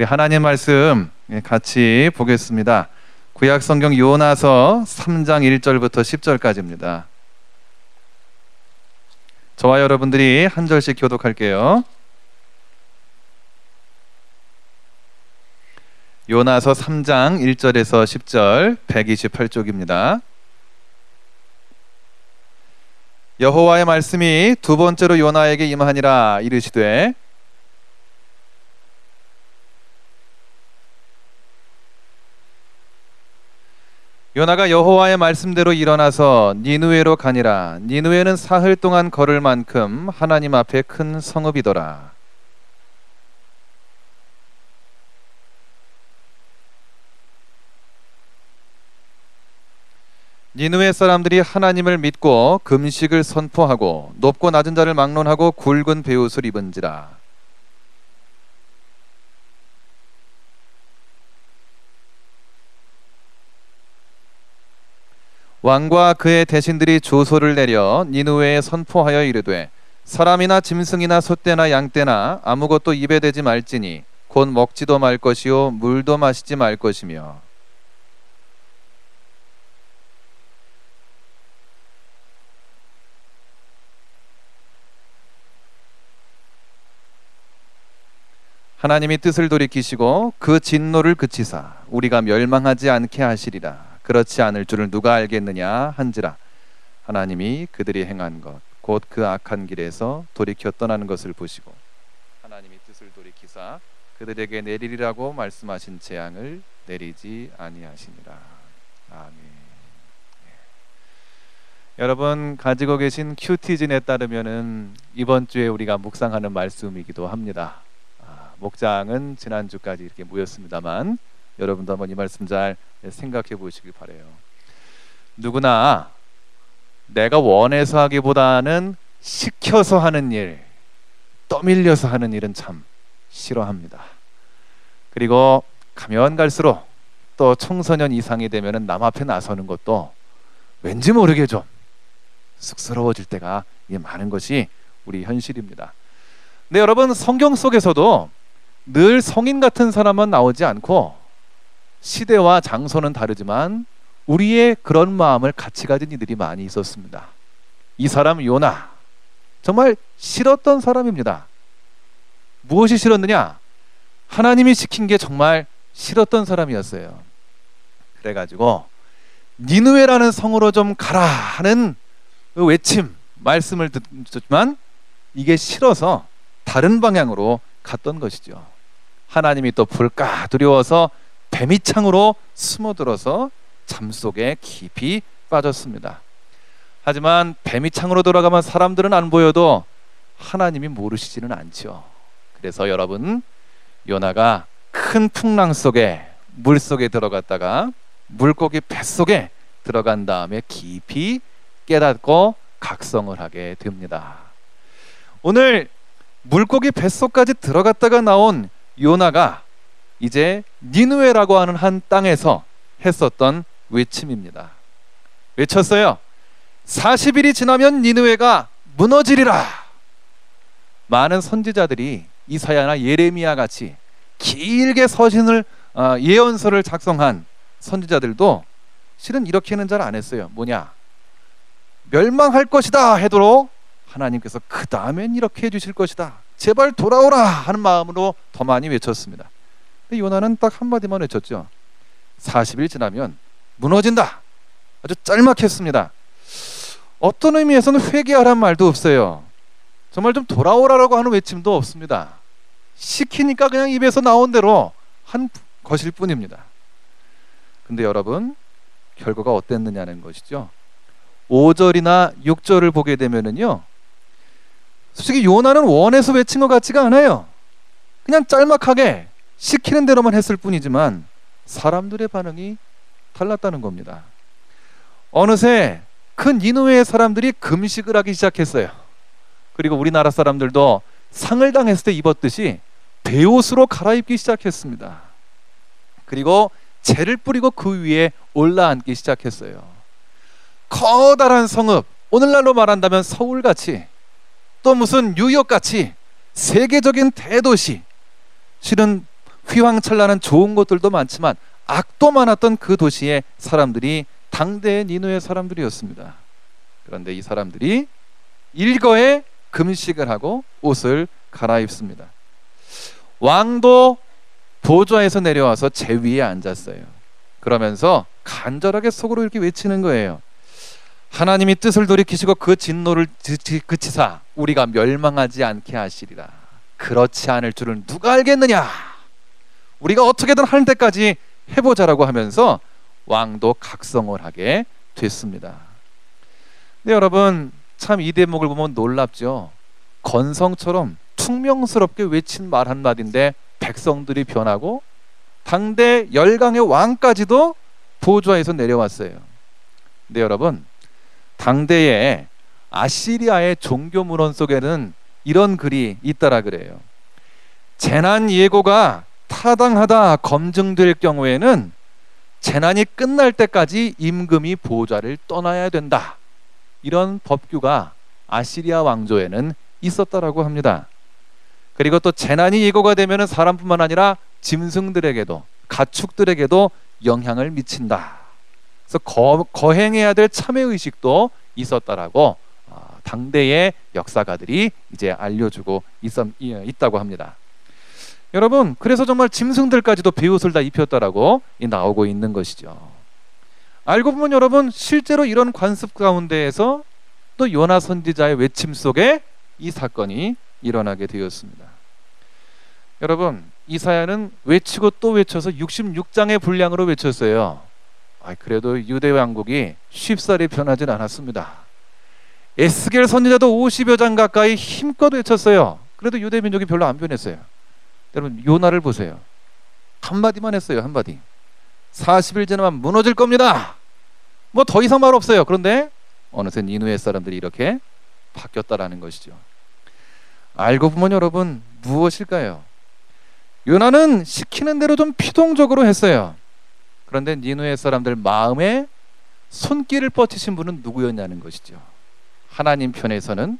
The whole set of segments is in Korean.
우리 하나님 말씀 같이 보겠습니다. 구약 성경 요나서 3장 1절부터 10절까지입니다. 저와 여러분들이 한 절씩 교독할게요. 요나서 3장 1절에서 10절 128쪽입니다. 여호와의 말씀이 두 번째로 요나에게 임하니라 이르시되 요나가 여호와의 말씀대로 일어나서 니누에로 가니라. 니누에는 사흘 동안 걸을 만큼 하나님 앞에 큰 성읍이더라. 니누의 사람들이 하나님을 믿고 금식을 선포하고 높고 낮은 자를 막론하고 굵은 베옷을 입은지라 왕과 그의 대신들이 조소를 내려 니누웨에 선포하여 이르되 사람이나 짐승이나 소떼나 양떼나 아무것도 입에 대지 말지니 곧 먹지도 말 것이요 물도 마시지 말 것이며. 하나님이 뜻을 돌이키시고 그 진노를 그치사 우리가 멸망하지 않게 하시리라 그렇지 않을 줄을 누가 알겠느냐 한지라 하나님이 그들이 행한 것 곧 그 악한 길에서 돌이켜 떠나는 것을 보시고 하나님이 뜻을 돌이키사 그들에게 내리리라고 말씀하신 재앙을 내리지 아니하시니라 아멘. 네. 여러분 가지고 계신 큐티즌에 따르면은 이번 주에 우리가 묵상하는 말씀이기도 합니다. 아, 목장은 지난 주까지 이렇게 모였습니다만 여러분도 한번 이 말씀 잘 생각해 보시길 바래요. 누구나 내가 원해서 하기보다는 시켜서 하는 일, 떠밀려서 하는 일은 참 싫어합니다. 그리고 가면 갈수록 또 청소년 이상이 되면은 남 앞에 나서는 것도 왠지 모르게 좀 쑥스러워질 때가 많은 것이 우리 현실입니다. 근데 여러분 성경 속에서도 늘 성인 같은 사람은 나오지 않고 시대와 장소는 다르지만 우리의 그런 마음을 같이 가진 이들이 많이 있었습니다. 이 사람 요나 정말 싫었던 사람입니다. 무엇이 싫었느냐? 하나님이 시킨 게 정말 싫었던 사람이었어요. 그래가지고 니누에라는 성으로 좀 가라 하는 그 외침 말씀을 듣지만 이게 싫어서 다른 방향으로 갔던 것이죠. 하나님이 또 볼까 두려워서 뱀이창으로 숨어들어서 잠 속에 깊이 빠졌습니다. 하지만 뱀이창으로 돌아가면 사람들은 안 보여도 하나님이 모르시지는 않죠. 그래서 여러분 요나가 큰 풍랑 속에 물 속에 들어갔다가 물고기 뱃속에 들어간 다음에 깊이 깨닫고 각성을 하게 됩니다. 오늘 물고기 뱃속까지 들어갔다가 나온 요나가 이제 니누에라고 하는 한 땅에서 했었던 외침입니다. 외쳤어요. 40일이 지나면 니누에가 무너지리라. 많은 선지자들이 이사야나 예레미야 같이 길게 서신을 어, 예언서를 작성한 선지자들도 실은 이렇게는 잘 안 했어요. 뭐냐? 멸망할 것이다 해도 하나님께서 그 다음엔 이렇게 해주실 것이다. 제발 돌아오라 하는 마음으로 더 많이 외쳤습니다. 근데 요나는 딱 한마디만 외쳤죠. 40일 지나면 무너진다. 아주 짤막했습니다. 어떤 의미에서는 회개하란 말도 없어요. 정말 좀 돌아오라라고 하는 외침도 없습니다. 시키니까 그냥 입에서 나온 대로 한 것일 뿐입니다. 근데 여러분, 결과가 어땠느냐는 것이죠. 5절이나 6절을 보게 되면은요. 솔직히 요나는 원해서 외친 것 같지가 않아요. 그냥 짤막하게 시키는 대로만 했을 뿐이지만 사람들의 반응이 달랐다는 겁니다. 어느새 큰 니누의 사람들이 금식을 하기 시작했어요. 그리고 우리나라 사람들도 상을 당했을 때 입었듯이 배옷으로 갈아입기 시작했습니다. 그리고 재를 뿌리고 그 위에 올라앉기 시작했어요. 커다란 성읍, 오늘날로 말한다면 서울같이 또 무슨 뉴욕같이 세계적인 대도시, 실은 휘황찬란한 좋은 것들도 많지만 악도 많았던 그 도시의 사람들이 당대의 니누의 사람들이었습니다. 그런데 이 사람들이 일거에 금식을 하고 옷을 갈아입습니다. 왕도 보좌에서 내려와서 제 위에 앉았어요. 그러면서 간절하게 속으로 이렇게 외치는 거예요. 하나님이 뜻을 돌이키시고 그 진노를 그치사 우리가 멸망하지 않게 하시리라. 그렇지 않을 줄은 누가 알겠느냐? 우리가 어떻게든 할 때까지 해보자라고 하면서 왕도 각성을 하게 됐습니다. 네, 여러분 참 이 대목을 보면 놀랍죠. 건성처럼 퉁명스럽게 외친 말 한마디인데 백성들이 변하고 당대 열강의 왕까지도 보좌에서 내려왔어요. 네, 여러분 당대의 아시리아의 종교 문헌 속에는 이런 글이 있다라 그래요. 재난 예고가 타당하다 검증될 경우에는 재난이 끝날 때까지 임금이 보좌를 떠나야 된다. 이런 법규가 아시리아 왕조에는 있었다라고 합니다. 그리고 또 재난이 예고가 되면 사람뿐만 아니라 짐승들에게도 가축들에게도 영향을 미친다. 그래서 거, 거행해야 될 참회 의식도 있었다라고 어, 당대의 역사가들이 이제 알려주고 있었, 있다고 합니다. 여러분, 그래서 정말 짐승들까지도 베옷을 다 입혔다라고 나오고 있는 것이죠. 알고 보면 여러분 실제로 이런 관습 가운데에서 또 요나 선지자의 외침 속에 이 사건이 일어나게 되었습니다. 여러분, 이사야는 외치고 또 외쳐서 66장의 분량으로 외쳤어요. 아, 그래도 유대 왕국이 쉽사리 변하진 않았습니다. 에스겔 선지자도 50여 장 가까이 힘껏 외쳤어요. 그래도 유대 민족이 별로 안 변했어요. 여러분 요나를 보세요. 한마디만 했어요. 한마디. 40일 지나면 무너질 겁니다. 뭐 더 이상 말 없어요. 그런데 어느새 니누의 사람들이 이렇게 바뀌었다라는 것이죠. 알고 보면 여러분 무엇일까요? 요나는 시키는 대로 좀 피동적으로 했어요. 그런데 니누의 사람들 마음에 손길을 뻗치신 분은 누구였냐는 것이죠. 하나님 편에서는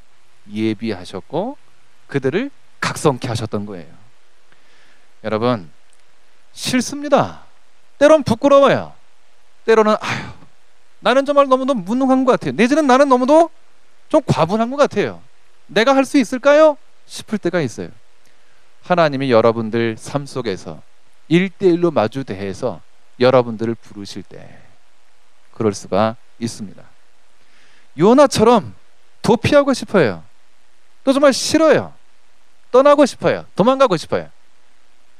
예비하셨고 그들을 각성케 하셨던 거예요. 여러분 싫습니다. 때론 부끄러워요. 때로는 아유 나는 정말 너무도 무능한 것 같아요. 내지는 나는 너무도 좀 과분한 것 같아요. 내가 할 수 있을까요? 싶을 때가 있어요. 하나님이 여러분들 삶 속에서 일대일로 마주 대해서 여러분들을 부르실 때 그럴 수가 있습니다. 요나처럼 도피하고 싶어요. 또 정말 싫어요. 떠나고 싶어요. 도망가고 싶어요.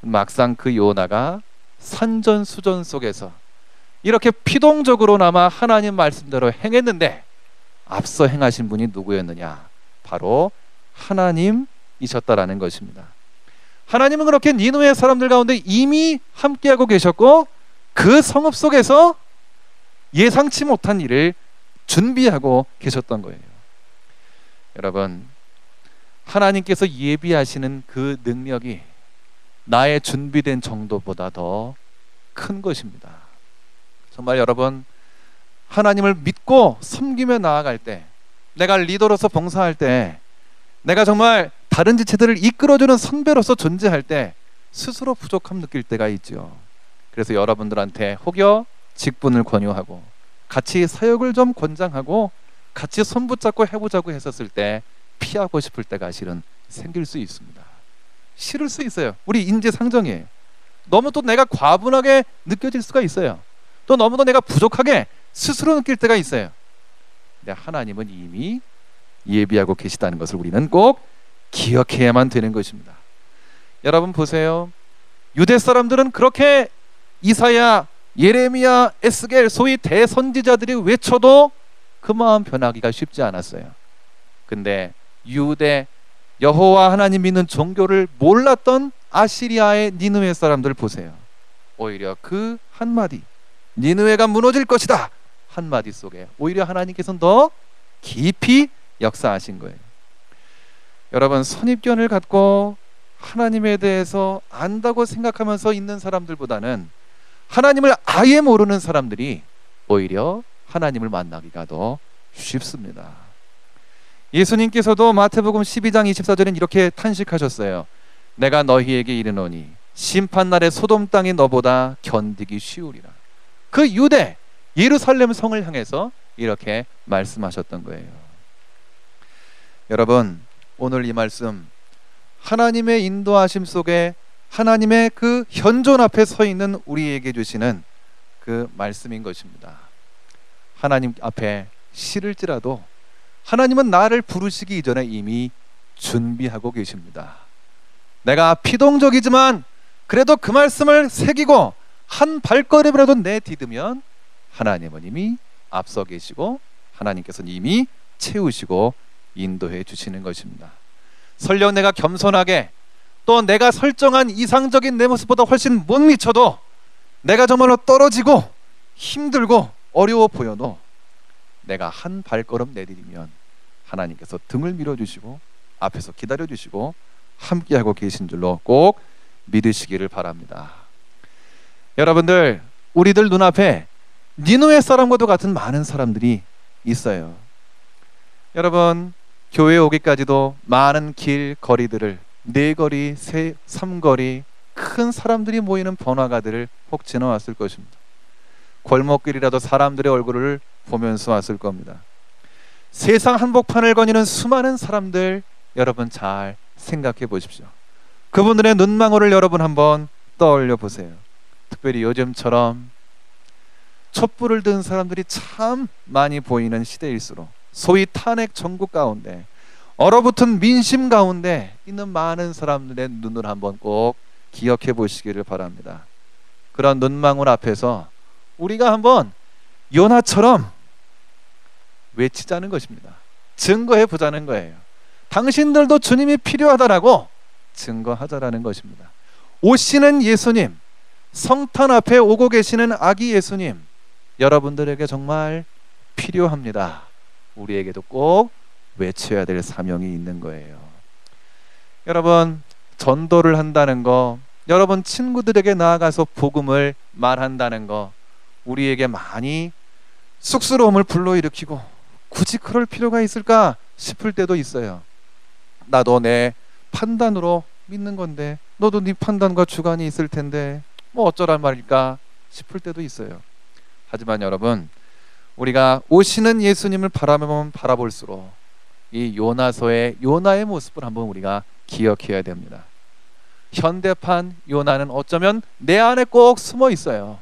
막상 그 요나가 산전수전 속에서 이렇게 피동적으로나마 하나님 말씀대로 행했는데 앞서 행하신 분이 누구였느냐? 바로 하나님이셨다라는 것입니다. 하나님은 그렇게 니누의 사람들 가운데 이미 함께하고 계셨고 그 성읍 속에서 예상치 못한 일을 준비하고 계셨던 거예요. 여러분, 하나님께서 예비하시는 그 능력이 나의 준비된 정도보다 더 큰 것입니다. 정말 여러분, 하나님을 믿고 섬기며 나아갈 때, 내가 리더로서 봉사할 때, 내가 정말 다른 지체들을 이끌어주는 선배로서 존재할 때 스스로 부족함 느낄 때가 있죠. 그래서 여러분들한테 혹여 직분을 권유하고 같이 사역을 좀 권장하고 같이 손 붙잡고 해보자고 했었을 때 피하고 싶을 때가 실은 생길 수 있습니다. 싫을 수 있어요. 우리 인지상정이에요. 너무 또 내가 과분하게 느껴질 수가 있어요. 또 너무도 내가 부족하게 스스로 느낄 때가 있어요. 근데 하나님은 이미 예비하고 계시다는 것을 우리는 꼭 기억해야만 되는 것입니다. 여러분 보세요. 유대 사람들은 그렇게 이사야, 예레미야, 에스겔 소위 대선지자들이 외쳐도 그 마음 변하기가 쉽지 않았어요. 근데 유대 여호와 하나님 믿는 종교를 몰랐던 아시리아의 니느웨 사람들 보세요. 오히려 그 한마디 니느웨가 무너질 것이다 한마디 속에 오히려 하나님께서는 더 깊이 역사하신 거예요. 여러분 선입견을 갖고 하나님에 대해서 안다고 생각하면서 있는 사람들보다는 하나님을 아예 모르는 사람들이 오히려 하나님을 만나기가 더 쉽습니다. 예수님께서도 마태복음 12장 24절엔 이렇게 탄식하셨어요. 내가 너희에게 이르노니 심판 날에 소돔 땅이 너보다 견디기 쉬우리라. 그 유대 예루살렘 성을 향해서 이렇게 말씀하셨던 거예요. 여러분, 오늘 이 말씀 하나님의 인도하심 속에 하나님의 그 현존 앞에 서 있는 우리에게 주시는 그 말씀인 것입니다. 하나님 앞에 싫을지라도 하나님은 나를 부르시기 이전에 이미 준비하고 계십니다. 내가 피동적이지만 그래도 그 말씀을 새기고 한 발걸음이라도 내디디면 하나님은 이미 앞서 계시고 하나님께서는 이미 채우시고 인도해 주시는 것입니다. 설령 내가 겸손하게 또 내가 설정한 이상적인 내 모습보다 훨씬 못 미쳐도 내가 정말로 떨어지고 힘들고 어려워 보여도 내가 한 발걸음 내디디면 하나님께서 등을 밀어주시고 앞에서 기다려주시고 함께하고 계신 줄로 꼭 믿으시기를 바랍니다. 여러분들 우리들 눈앞에 니누의 사람과도 같은 많은 사람들이 있어요. 여러분 교회 오기까지도 많은 길 거리들을 네 거리, 세, 삼거리 큰 사람들이 모이는 번화가들을 혹 지나왔을 것입니다. 골목길이라도 사람들의 얼굴을 보면서 왔을 겁니다. 세상 한복판을 거니는 수많은 사람들 여러분 잘 생각해 보십시오. 그분들의 눈망울을 여러분 한번 떠올려 보세요. 특별히 요즘처럼 촛불을 든 사람들이 참 많이 보이는 시대일수록 소위 탄핵 전국 가운데 얼어붙은 민심 가운데 있는 많은 사람들의 눈을 한번 꼭 기억해 보시기를 바랍니다. 그런 눈망울 앞에서 우리가 한번 요나처럼 외치자는 것입니다. 증거해 보자는 거예요. 당신들도 주님이 필요하다라고 증거하자라는 것입니다. 오시는 예수님, 성탄 앞에 오고 계시는 아기 예수님, 여러분들에게 정말 필요합니다. 우리에게도 꼭 외쳐야 될 사명이 있는 거예요. 여러분, 전도를 한다는 거, 여러분 친구들에게 나아가서 복음을 말한다는 거, 우리에게 많이 쑥스러움을 불러일으키고 굳이 그럴 필요가 있을까 싶을 때도 있어요. 나도 내 판단으로 믿는 건데 너도 네 판단과 주관이 있을 텐데 뭐 어쩌란 말일까 싶을 때도 있어요. 하지만 여러분 우리가 오시는 예수님을 바라보면 바라볼수록 이 요나서의 요나의 모습을 한번 우리가 기억해야 됩니다. 현대판 요나는 어쩌면 내 안에 꼭 숨어 있어요.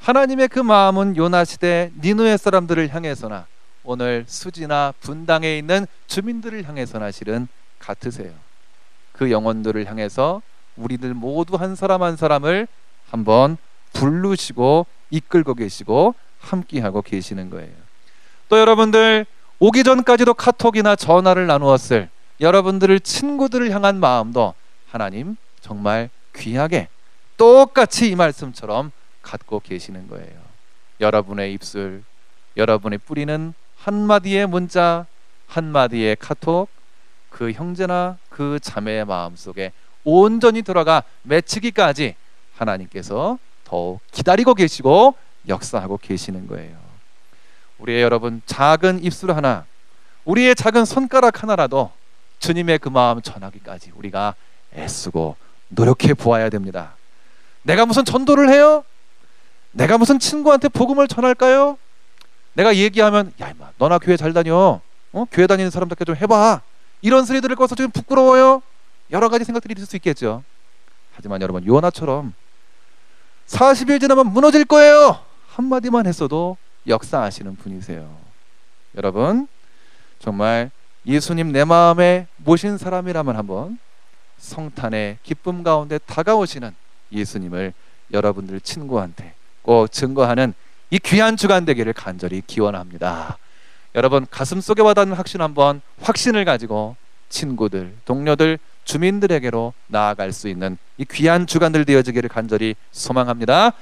하나님의 그 마음은 요나 시대 니누의 사람들을 향해서나 오늘 수지나 분당에 있는 주민들을 향해서 나 실은 같으세요. 그 영혼들을 향해서 우리들 모두 한 사람 한 사람을 한번 부르시고 이끌고 계시고 함께하고 계시는 거예요. 또 여러분들 오기 전까지도 카톡이나 전화를 나누었을 여러분들을 친구들을 향한 마음도 하나님 정말 귀하게 똑같이 이 말씀처럼 갖고 계시는 거예요. 여러분의 입술, 여러분의 뿌리는 한마디의 문자, 한마디의 카톡, 그 형제나 그 자매의 마음 속에 온전히 들어가 맺히기까지 하나님께서 더욱 기다리고 계시고 역사하고 계시는 거예요. 우리의 여러분 작은 입술 하나, 우리의 작은 손가락 하나라도 주님의 그 마음 전하기까지 우리가 애쓰고 노력해 보아야 됩니다. 내가 무슨 전도를 해요? 내가 무슨 친구한테 복음을 전할까요? 내가 얘기하면 야 임마 너나 교회 잘 다녀. 어? 교회 다니는 사람답게 좀 해봐. 이런 소리 들을 것서 좀 부끄러워요. 여러 가지 생각들이 있을 수 있겠죠. 하지만 여러분 요나처럼 40일 지나면 무너질 거예요. 한마디만 했어도 역사하시는 분이세요. 여러분 정말 예수님 내 마음에 모신 사람이라면 한번 성탄의 기쁨 가운데 다가오시는 예수님을 여러분들 친구한테 꼭 증거하는 이 귀한 주간 되기를 간절히 기원합니다. 여러분 가슴 속에 와닿는 확신 한번 확신을 가지고 친구들, 동료들, 주민들에게로 나아갈 수 있는 이 귀한 주간들 되어지기를 간절히 소망합니다.